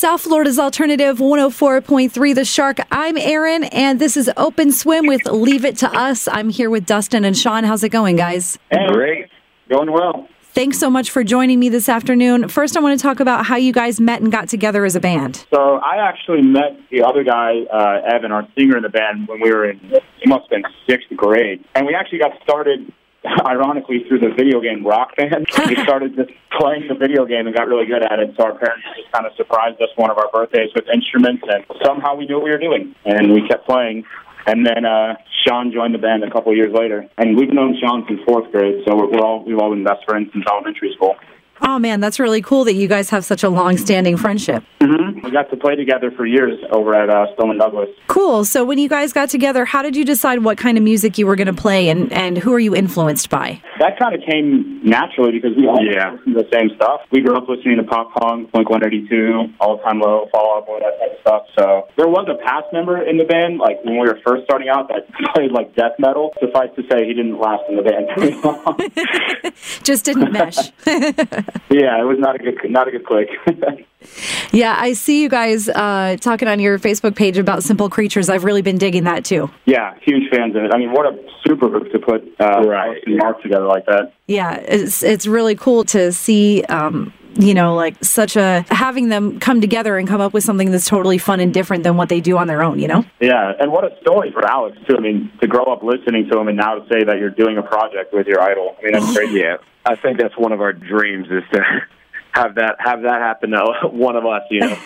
South Florida's Alternative 104.3 The Shark. I'm Erin, and this is Open Swim with Leave It to Us. I'm here with Dustin and Sean. How's it going, guys? Hey, great. Going well. Thanks so much for joining me this afternoon. First, I want to talk about how you guys met and got together as a band. So I actually met the other guy, uh, Evan, our singer in the band, when we were in, he must have been sixth grade. And we actually got started ironically through the video game Rock Band. we started just playing the video game and got really good at it. So our parents just kind of surprised us one of our birthdays with instruments, and somehow we knew what we were doing, and we kept playing. And then uh, Sean joined the band a couple of years later, and we've known Sean since fourth grade, so we're, we're all we've all been best friends since elementary school. Oh man, that's really cool that you guys have such a long-standing friendship. Mm-hmm. We got to play together for years over at uh, Stoneman Douglas. Cool. So when you guys got together, how did you decide what kind of music you were going to play, and and who are you influenced by? That kind of came naturally because we all yeah. listen to the same stuff. We grew up listening to pop punk, Blink 182, All Time Low, Fall Out Boy, that type of stuff. So there was a past member in the band, like when we were first starting out, that played like death metal. Suffice to say, he didn't last in the band very long. Just didn't mesh. yeah, it was not a good not a good click. yeah, I see you guys uh, talking on your Facebook page about Simple Creatures. I've really been digging that too. Yeah, huge fans of it. I mean, what a super group to put uh, right. and Mark together like that. Yeah, it's it's really cool to see. Um, you know, like such a having them come together and come up with something that's totally fun and different than what they do on their own, you know? Yeah, and what a story for Alex, too. I mean, to grow up listening to him and now to say that you're doing a project with your idol. I mean, that's crazy. yeah, I think that's one of our dreams is to have that have that happen to one of us, you know.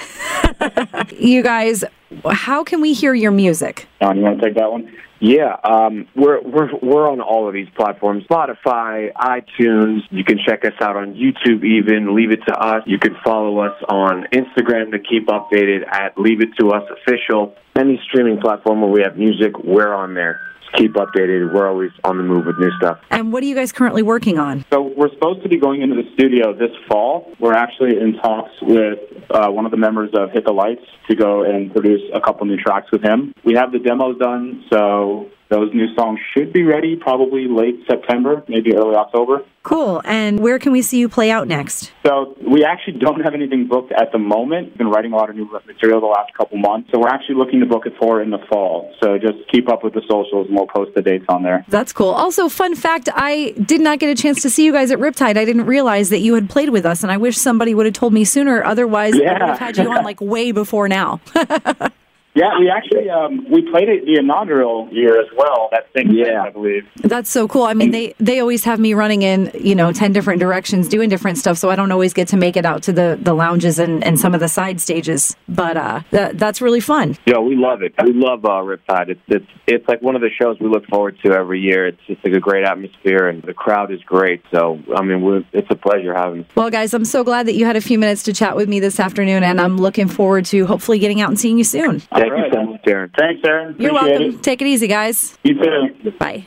you guys, how can we hear your music? Don, you want to take that one? Yeah, um, we're we're we're on all of these platforms: Spotify, iTunes. You can check us out on YouTube. Even leave it to us. You can follow us on Instagram to keep updated at Leave It to Us Official. Any streaming platform where we have music, we're on there keep updated. We're always on the move with new stuff. And what are you guys currently working on? So we're supposed to be going into the studio this fall. We're actually in talks with uh, one of the members of Hit the Lights to go and produce a couple new tracks with him. We have the demos done, so those new songs should be ready probably late September, maybe early October. Cool. And where can we see you play out next? So we actually don't have anything booked at the moment. We've been writing a lot of new material the last couple months. So we're actually looking to book it for in the fall. So just keep up with the socials and we'll post the dates on there. That's cool. Also, fun fact, I did not get a chance to see you guys at Riptide. I didn't realize that you had played with us and I wish somebody would have told me sooner. Otherwise, yeah. I would have had you on like way before now. Yeah, we actually um, we played it the inaugural year as well. That same yeah, I believe. That's so cool. I mean, they they always have me running in you know ten different directions, doing different stuff. So I don't always get to make it out to the, the lounges and, and some of the side stages. But uh, that, that's really fun. Yeah, we love it. We love uh, Riptide. It's it's it's like one of the shows we look forward to every year. It's just like a great atmosphere, and the crowd is great. So I mean, it's a pleasure having. Well, guys, I'm so glad that you had a few minutes to chat with me this afternoon, and I'm looking forward to hopefully getting out and seeing you soon. Thank right. you so much, Erin. Thanks, Erin. You're welcome. It. Take it easy, guys. You too. Bye.